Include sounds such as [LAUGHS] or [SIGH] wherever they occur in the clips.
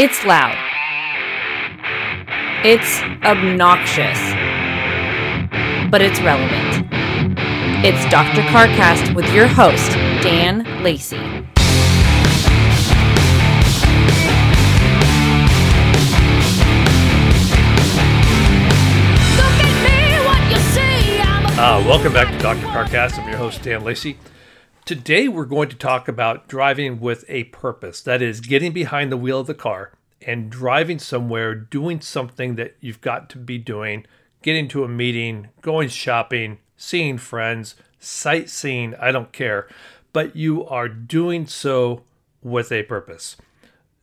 It's loud. It's obnoxious. But it's relevant. It's Dr. Carcast with your host, Dan Lacey. Uh, welcome back to Dr. Carcast. I'm your host, Dan Lacey. Today, we're going to talk about driving with a purpose. That is, getting behind the wheel of the car and driving somewhere, doing something that you've got to be doing, getting to a meeting, going shopping, seeing friends, sightseeing, I don't care. But you are doing so with a purpose.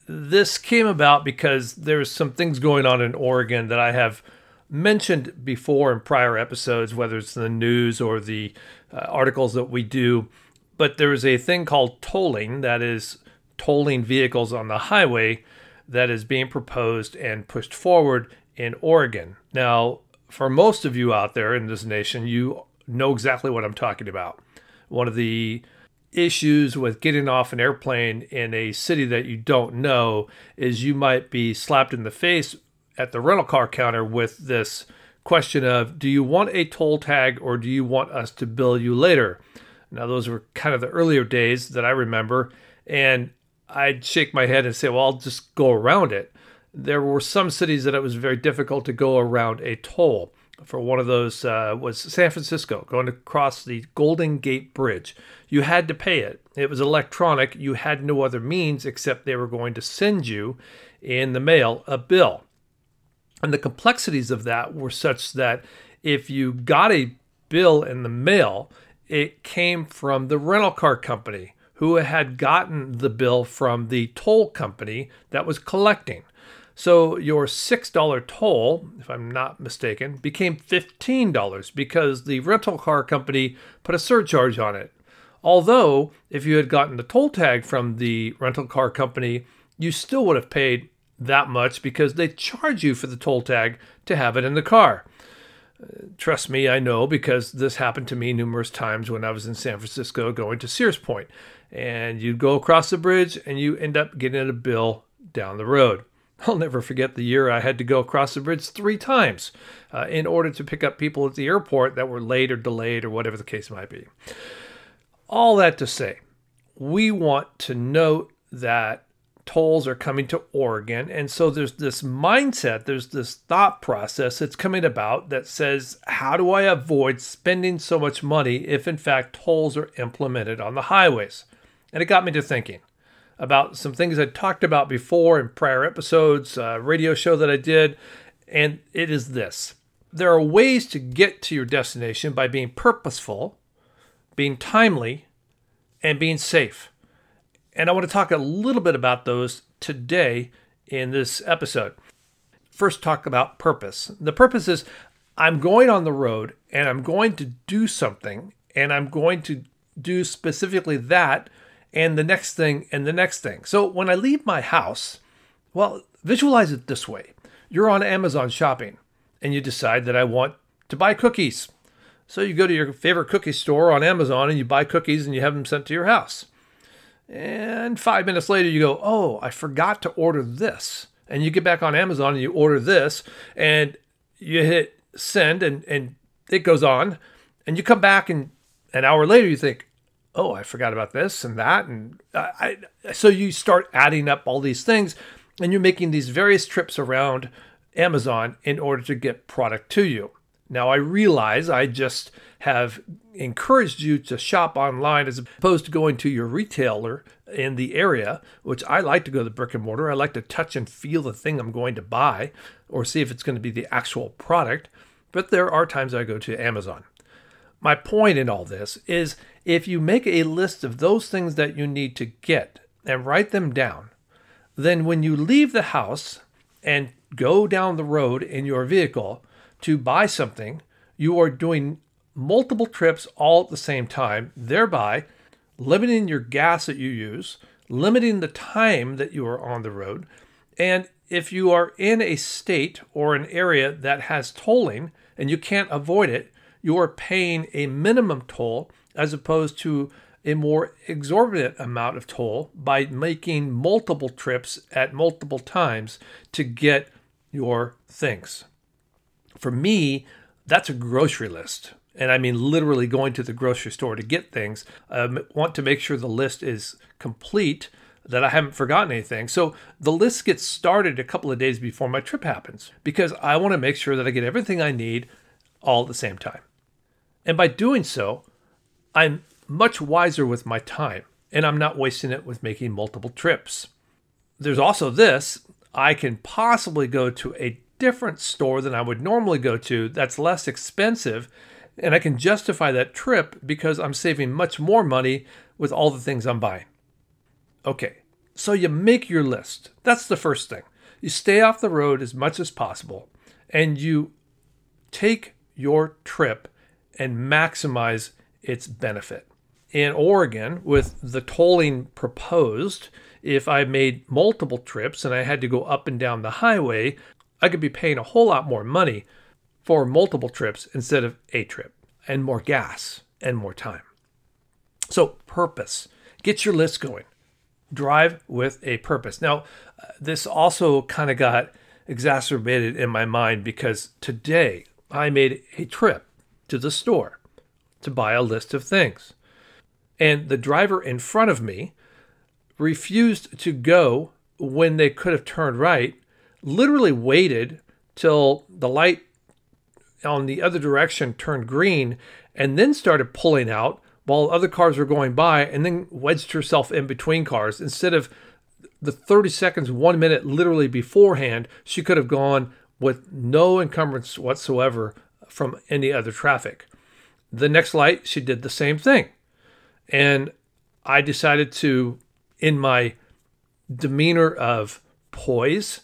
This came about because there's some things going on in Oregon that I have mentioned before in prior episodes, whether it's the news or the uh, articles that we do. But there is a thing called tolling, that is, tolling vehicles on the highway, that is being proposed and pushed forward in Oregon. Now, for most of you out there in this nation, you know exactly what I'm talking about. One of the issues with getting off an airplane in a city that you don't know is you might be slapped in the face at the rental car counter with this question of do you want a toll tag or do you want us to bill you later? Now, those were kind of the earlier days that I remember. And I'd shake my head and say, well, I'll just go around it. There were some cities that it was very difficult to go around a toll. For one of those uh, was San Francisco, going across the Golden Gate Bridge. You had to pay it. It was electronic. You had no other means except they were going to send you in the mail a bill. And the complexities of that were such that if you got a bill in the mail, it came from the rental car company who had gotten the bill from the toll company that was collecting. So your $6 toll, if I'm not mistaken, became $15 because the rental car company put a surcharge on it. Although, if you had gotten the toll tag from the rental car company, you still would have paid that much because they charge you for the toll tag to have it in the car. Trust me, I know because this happened to me numerous times when I was in San Francisco going to Sears Point. And you'd go across the bridge and you end up getting a bill down the road. [LAUGHS] I'll never forget the year I had to go across the bridge three times uh, in order to pick up people at the airport that were late or delayed or whatever the case might be. All that to say, we want to note that tolls are coming to Oregon. And so there's this mindset, there's this thought process that's coming about that says, how do I avoid spending so much money if, in fact, tolls are implemented on the highways? And it got me to thinking about some things I talked about before in prior episodes, a radio show that I did. And it is this there are ways to get to your destination by being purposeful, being timely, and being safe. And I want to talk a little bit about those today in this episode. First, talk about purpose. The purpose is I'm going on the road and I'm going to do something, and I'm going to do specifically that and the next thing and the next thing. So when I leave my house, well, visualize it this way you're on Amazon shopping and you decide that I want to buy cookies. So you go to your favorite cookie store on Amazon and you buy cookies and you have them sent to your house. And five minutes later, you go, Oh, I forgot to order this. And you get back on Amazon and you order this, and you hit send, and, and it goes on. And you come back, and an hour later, you think, Oh, I forgot about this and that. And I, I so you start adding up all these things, and you're making these various trips around Amazon in order to get product to you. Now, I realize I just have encouraged you to shop online as opposed to going to your retailer in the area, which I like to go to the brick and mortar. I like to touch and feel the thing I'm going to buy or see if it's going to be the actual product. But there are times I go to Amazon. My point in all this is if you make a list of those things that you need to get and write them down, then when you leave the house and go down the road in your vehicle, to buy something, you are doing multiple trips all at the same time, thereby limiting your gas that you use, limiting the time that you are on the road. And if you are in a state or an area that has tolling and you can't avoid it, you are paying a minimum toll as opposed to a more exorbitant amount of toll by making multiple trips at multiple times to get your things. For me, that's a grocery list. And I mean literally going to the grocery store to get things. I want to make sure the list is complete, that I haven't forgotten anything. So the list gets started a couple of days before my trip happens because I want to make sure that I get everything I need all at the same time. And by doing so, I'm much wiser with my time and I'm not wasting it with making multiple trips. There's also this I can possibly go to a different store than I would normally go to that's less expensive. And I can justify that trip because I'm saving much more money with all the things I'm buying. Okay, so you make your list. That's the first thing. You stay off the road as much as possible and you take your trip and maximize its benefit. In Oregon, with the tolling proposed, if I made multiple trips and I had to go up and down the highway, I could be paying a whole lot more money for multiple trips instead of a trip, and more gas and more time. So, purpose. Get your list going. Drive with a purpose. Now, this also kind of got exacerbated in my mind because today I made a trip to the store to buy a list of things. And the driver in front of me refused to go when they could have turned right, literally waited till the light on the other direction turned green, and then started pulling out while other cars were going by, and then wedged herself in between cars. Instead of the 30 seconds, one minute literally beforehand, she could have gone with no encumbrance whatsoever from any other traffic. The next light, she did the same thing. And I decided to, in my demeanor of poise,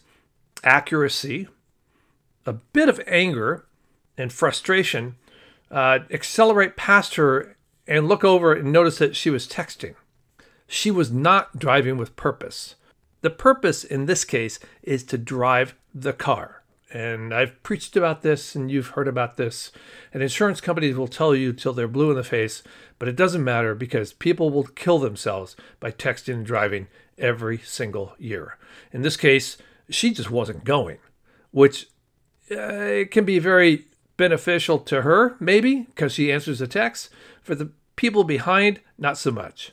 accuracy, a bit of anger, and frustration, uh, accelerate past her and look over and notice that she was texting. She was not driving with purpose. The purpose in this case is to drive the car. And I've preached about this and you've heard about this. And insurance companies will tell you till they're blue in the face, but it doesn't matter because people will kill themselves by texting and driving every single year. In this case, she just wasn't going, which uh, can be very beneficial to her, maybe, because she answers the text. For the people behind, not so much.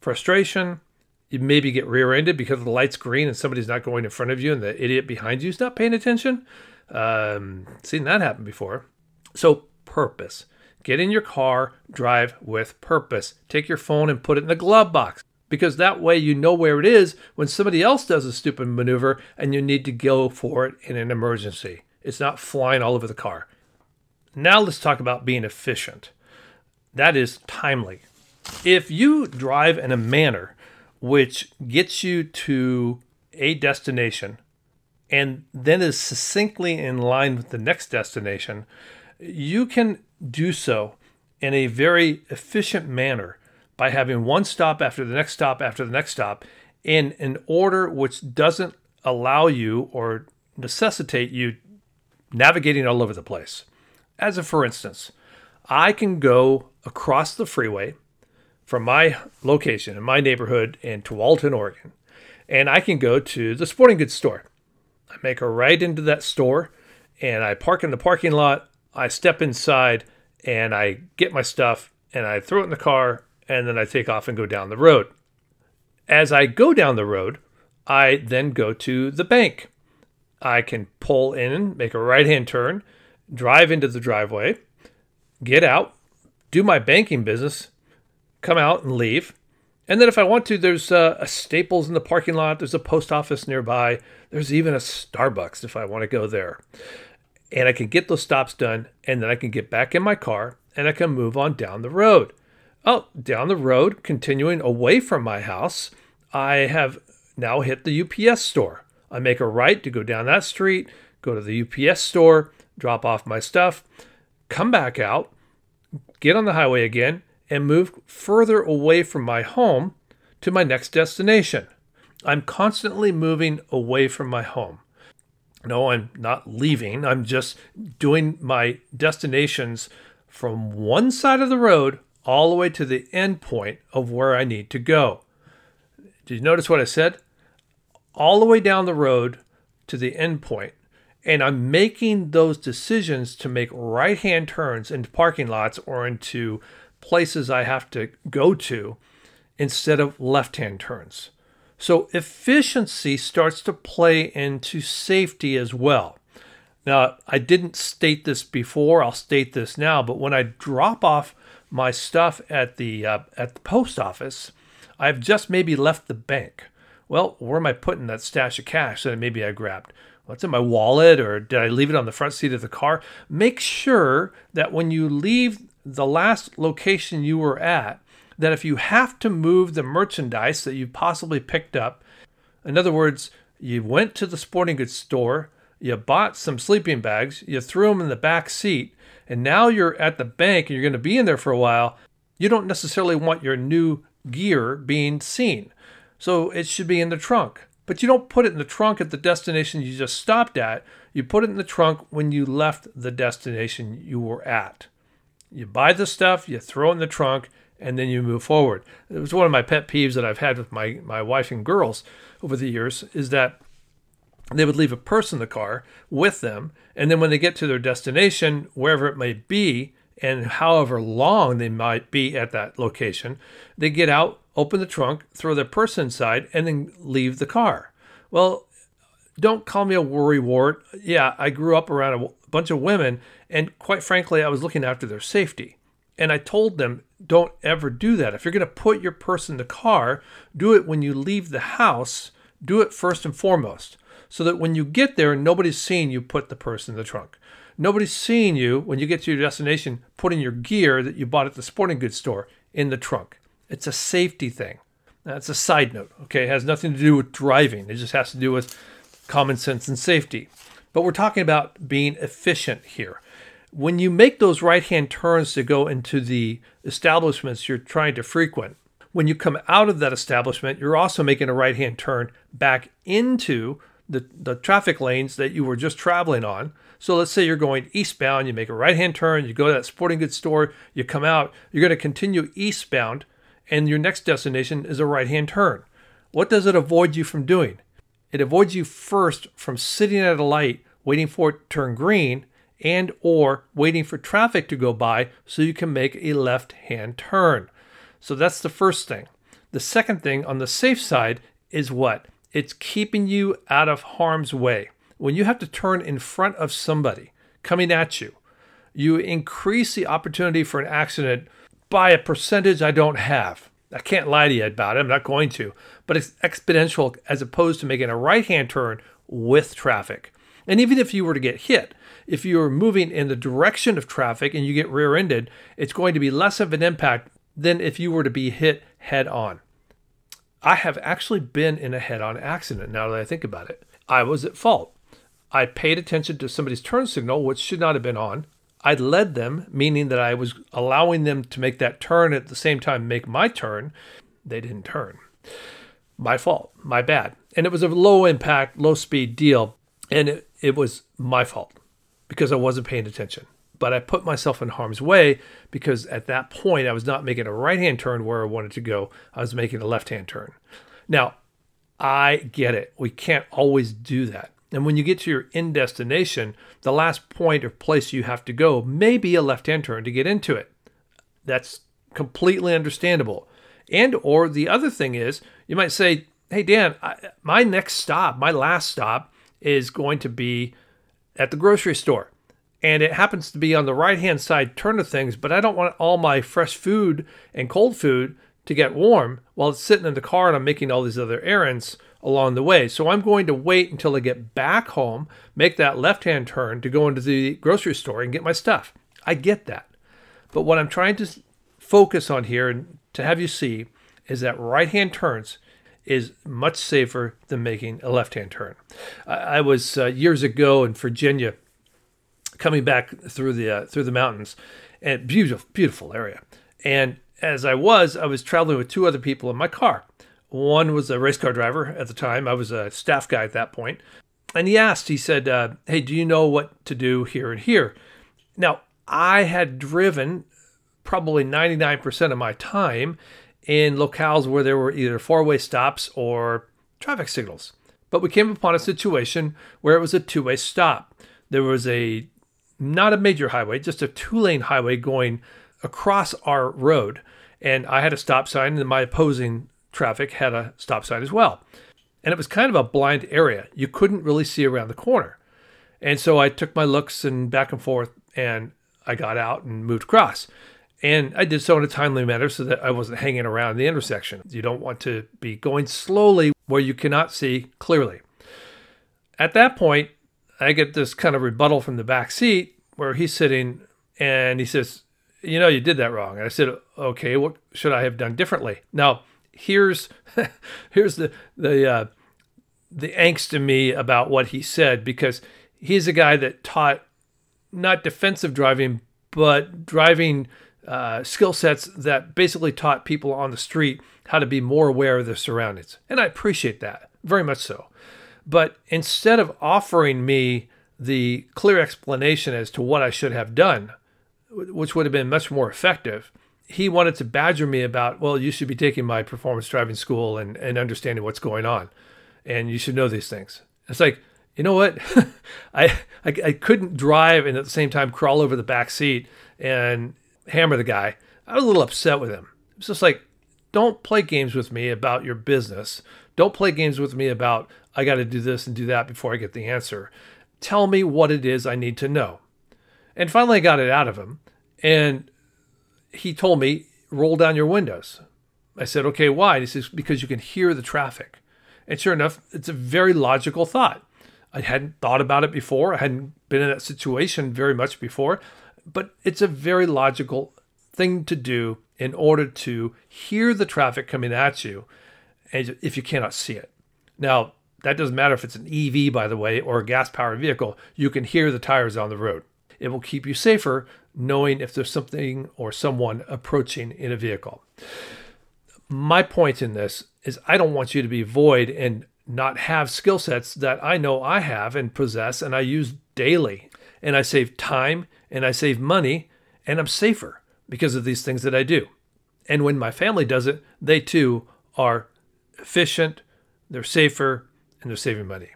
Frustration, you maybe get rear-ended because the light's green and somebody's not going in front of you and the idiot behind you is not paying attention. Um, seen that happen before. So purpose. Get in your car drive with purpose. Take your phone and put it in the glove box because that way you know where it is when somebody else does a stupid maneuver and you need to go for it in an emergency. It's not flying all over the car now let's talk about being efficient that is timely if you drive in a manner which gets you to a destination and then is succinctly in line with the next destination, you can do so in a very efficient manner by having one stop after the next stop after the next stop in an order which doesn't allow you or necessitate you navigating all over the place. As a for instance, I can go across the freeway from my location in my neighborhood in Tualatin, Oregon, and I can go to the sporting goods store. I make a right into that store and I park in the parking lot. I step inside and I get my stuff and I throw it in the car and then I take off and go down the road. As I go down the road, I then go to the bank. I can pull in, make a right hand turn, drive into the driveway, get out, do my banking business, come out and leave. And then if I want to, there's uh, a Staples in the parking lot. There's a post office nearby. There's even a Starbucks if I want to go there. And I can get those stops done, and then I can get back in my car and I can move on down the road. Oh, down the road, continuing away from my house, I have now hit the UPS store. I make a right to go down that street, go to the UPS store, drop off my stuff, come back out, get on the highway again, and move further away from my home to my next destination. I'm constantly moving away from my home. No, I'm not leaving. I'm just doing my destinations from one side of the road all the way to the end point of where I need to go. Did you notice what I said? All the way down the road to the end point. And I'm making those decisions to make right hand turns into parking lots or into places I have to go to instead of left hand turns. So efficiency starts to play into safety as well. Now, I didn't state this before, I'll state this now, but when I drop off my stuff at the uh, at the post office, I've just maybe left the bank. Well, where am I putting that stash of cash that maybe I grabbed? What's in my wallet or did I leave it on the front seat of the car? Make sure that when you leave the last location you were at, that if you have to move the merchandise that you possibly picked up, in other words, you went to the sporting goods store, you bought some sleeping bags, you threw them in the back seat, and now you're at the bank and you're going to be in there for a while, you don't necessarily want your new gear being seen. So it should be in the trunk. But you don't put it in the trunk at the destination you just stopped at. You put it in the trunk when you left the destination you were at. You buy the stuff, you throw it in the trunk, and then you move forward. It was one of my pet peeves that I've had with my, my wife and girls over the years is that they would leave a purse in the car with them. And then when they get to their destination, wherever it may be, and however long they might be at that location, they get out, open the trunk, throw their purse inside, and then leave the car. Well, don't call me a worry wart. Yeah, I grew up around a bunch of women, and quite frankly, I was looking after their safety. And I told them, don't ever do that. If you're going to put your purse in the car, do it when you leave the house. Do it first and foremost, so that when you get there, nobody's seeing you put the purse in the trunk. Nobody's seeing you when you get to your destination putting your gear that you bought at the sporting goods store in the trunk. It's a safety thing. That's a side note. Okay, it has nothing to do with driving. It just has to do with common sense and safety. But we're talking about being efficient here. When you make those right hand turns to go into the establishments you're trying to frequent, when you come out of that establishment, you're also making a right hand turn back into the, the traffic lanes that you were just traveling on. So let's say you're going eastbound, you make a right hand turn, you go to that sporting goods store, you come out, you're going to continue eastbound, and your next destination is a right hand turn. What does it avoid you from doing? It avoids you first from sitting at a light waiting for it to turn green and or waiting for traffic to go by so you can make a left-hand turn. So that's the first thing. The second thing on the safe side is what? It's keeping you out of harm's way. When you have to turn in front of somebody coming at you, you increase the opportunity for an accident by a percentage I don't have. I can't lie to you about it. I'm not going to. But it's exponential as opposed to making a right hand turn with traffic. And even if you were to get hit, if you're moving in the direction of traffic and you get rear ended, it's going to be less of an impact than if you were to be hit head on. I have actually been in a head on accident now that I think about it. I was at fault. I paid attention to somebody's turn signal, which should not have been on. I led them, meaning that I was allowing them to make that turn at the same time make my turn. They didn't turn. My fault, my bad. And it was a low impact, low speed deal. And it, it was my fault because I wasn't paying attention. But I put myself in harm's way because at that point I was not making a right hand turn where I wanted to go. I was making a left hand turn. Now, I get it. We can't always do that. And when you get to your end destination, the last point or place you have to go may be a left hand turn to get into it. That's completely understandable. And or the other thing is, you might say, "Hey Dan, I, my next stop, my last stop is going to be at the grocery store. And it happens to be on the right hand side turn of things, but I don't want all my fresh food and cold food to get warm while it's sitting in the car and I'm making all these other errands along the way. So I'm going to wait until I get back home, make that left hand turn to go into the grocery store and get my stuff. I get that. But what I'm trying to focus on here and to have you see is that right hand turns is much safer than making a left hand turn. I, was uh, years ago in Virginia coming back through the uh, through the mountains and beautiful beautiful area and as I was I was traveling with two other people in my car one was a race car driver at the time I was a staff guy at that point and he asked he said uh, hey do you know what to do here and here now I had driven probably 99% of my time in locales where there were either four way stops or traffic signals. But we came upon a situation where it was a two way stop. There was a not a major highway, just a two lane highway going across our road. And I had a stop sign, and my opposing traffic had a stop sign as well. And it was kind of a blind area. You couldn't really see around the corner. And so I took my looks and back and forth, and I got out and moved across. And I did so in a timely manner so that I wasn't hanging around the intersection. You don't want to be going slowly where you cannot see clearly. At that point, I get this kind of rebuttal from the back seat where he's sitting and he says, You know, you did that wrong. And I said, Okay, what should I have done differently? Now, here's [LAUGHS] here's the the uh, the angst in me about what he said because he's a guy that taught not defensive driving but driving uh, skill sets that basically taught people on the street how to be more aware of their surroundings. And i appreciate that very much so. But instead of offering me the clear explanation as to what i should have done which would have been much more effective he wanted to badger me about, well, you should be taking my performance driving school and, and understanding what's going on. And you should know these things. It's like, you know what? [LAUGHS] I, I, I couldn't drive and at the same time crawl over the back seat and hammer the guy. I was a little upset with him. It's just like, don't play games with me about your business. Don't play games with me about, I got to do this and do that before I get the answer. Tell me what it is I need to know. And finally, I got it out of him. And he told me, roll down your windows. I said, okay, why? He says, because you can hear the traffic. And sure enough, it's a very logical thought. I hadn't thought about it before. I hadn't been in that situation very much before, but it's a very logical thing to do in order to hear the traffic coming at you if you cannot see it. Now, that doesn't matter if it's an EV, by the way, or a gas powered vehicle, you can hear the tires on the road. It will keep you safer knowing if there's something or someone approaching in a vehicle. My point in this is I don't want you to be void and not have skill sets that I know I have and possess and I use daily. And I save time and I save money and I'm safer because of these things that I do. And when my family does it, they too are efficient, they're safer, and they're saving money.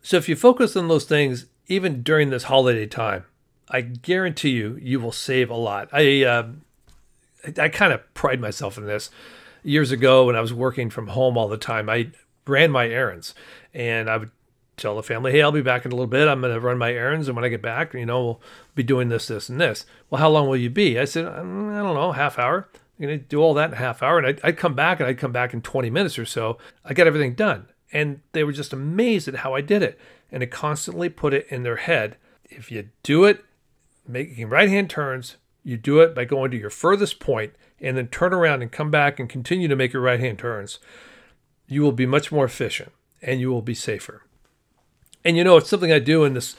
So if you focus on those things, even during this holiday time, I guarantee you, you will save a lot. I uh, I, I kind of pride myself in this. Years ago, when I was working from home all the time, I ran my errands, and I would tell the family, "Hey, I'll be back in a little bit. I'm going to run my errands, and when I get back, you know, we'll be doing this, this, and this." Well, how long will you be? I said, mm, "I don't know, half hour." I'm going to do all that in half hour, and I'd, I'd come back, and I'd come back in 20 minutes or so. I got everything done, and they were just amazed at how I did it, and it constantly put it in their head: if you do it making right hand turns, you do it by going to your furthest point and then turn around and come back and continue to make your right hand turns. You will be much more efficient and you will be safer. And you know, it's something I do in this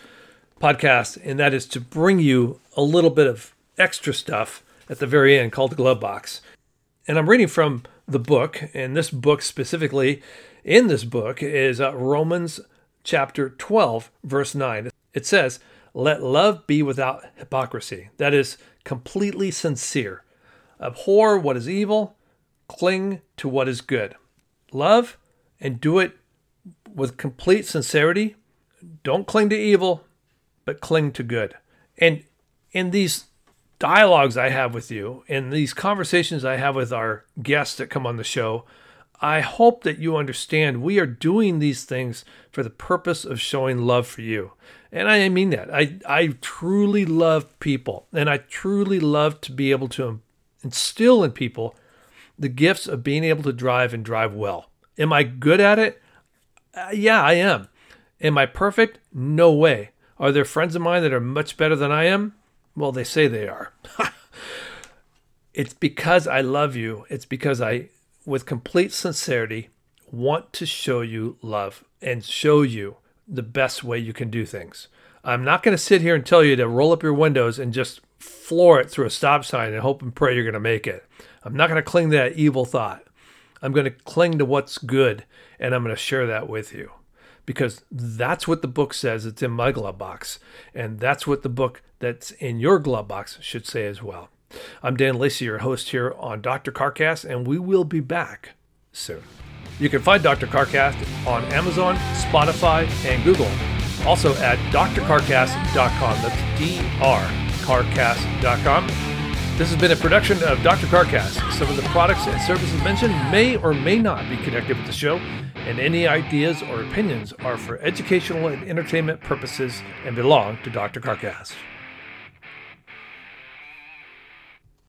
podcast, and that is to bring you a little bit of extra stuff at the very end called the glove box. And I'm reading from the book, and this book specifically in this book is uh, Romans chapter 12, verse 9. It says, let love be without hypocrisy, that is, completely sincere. Abhor what is evil, cling to what is good. Love and do it with complete sincerity. Don't cling to evil, but cling to good. And in these dialogues I have with you, in these conversations I have with our guests that come on the show, I hope that you understand we are doing these things for the purpose of showing love for you. And I mean that. I, I truly love people, and I truly love to be able to instill in people the gifts of being able to drive and drive well. Am I good at it? Uh, yeah, I am. Am I perfect? No way. Are there friends of mine that are much better than I am? Well, they say they are. [LAUGHS] it's because I love you. It's because I with complete sincerity, want to show you love and show you the best way you can do things. I'm not going to sit here and tell you to roll up your windows and just floor it through a stop sign and hope and pray you're going to make it. I'm not going to cling to that evil thought. I'm going to cling to what's good and I'm going to share that with you because that's what the book says. It's in my glove box. And that's what the book that's in your glove box should say as well. I'm Dan Lacey, your host here on Dr. Carcast, and we will be back soon. You can find Dr. Carcast on Amazon, Spotify, and Google. Also at drcarcast.com. That's drcarcast.com. This has been a production of Dr. Carcast. Some of the products and services mentioned may or may not be connected with the show, and any ideas or opinions are for educational and entertainment purposes and belong to Dr. Carcast.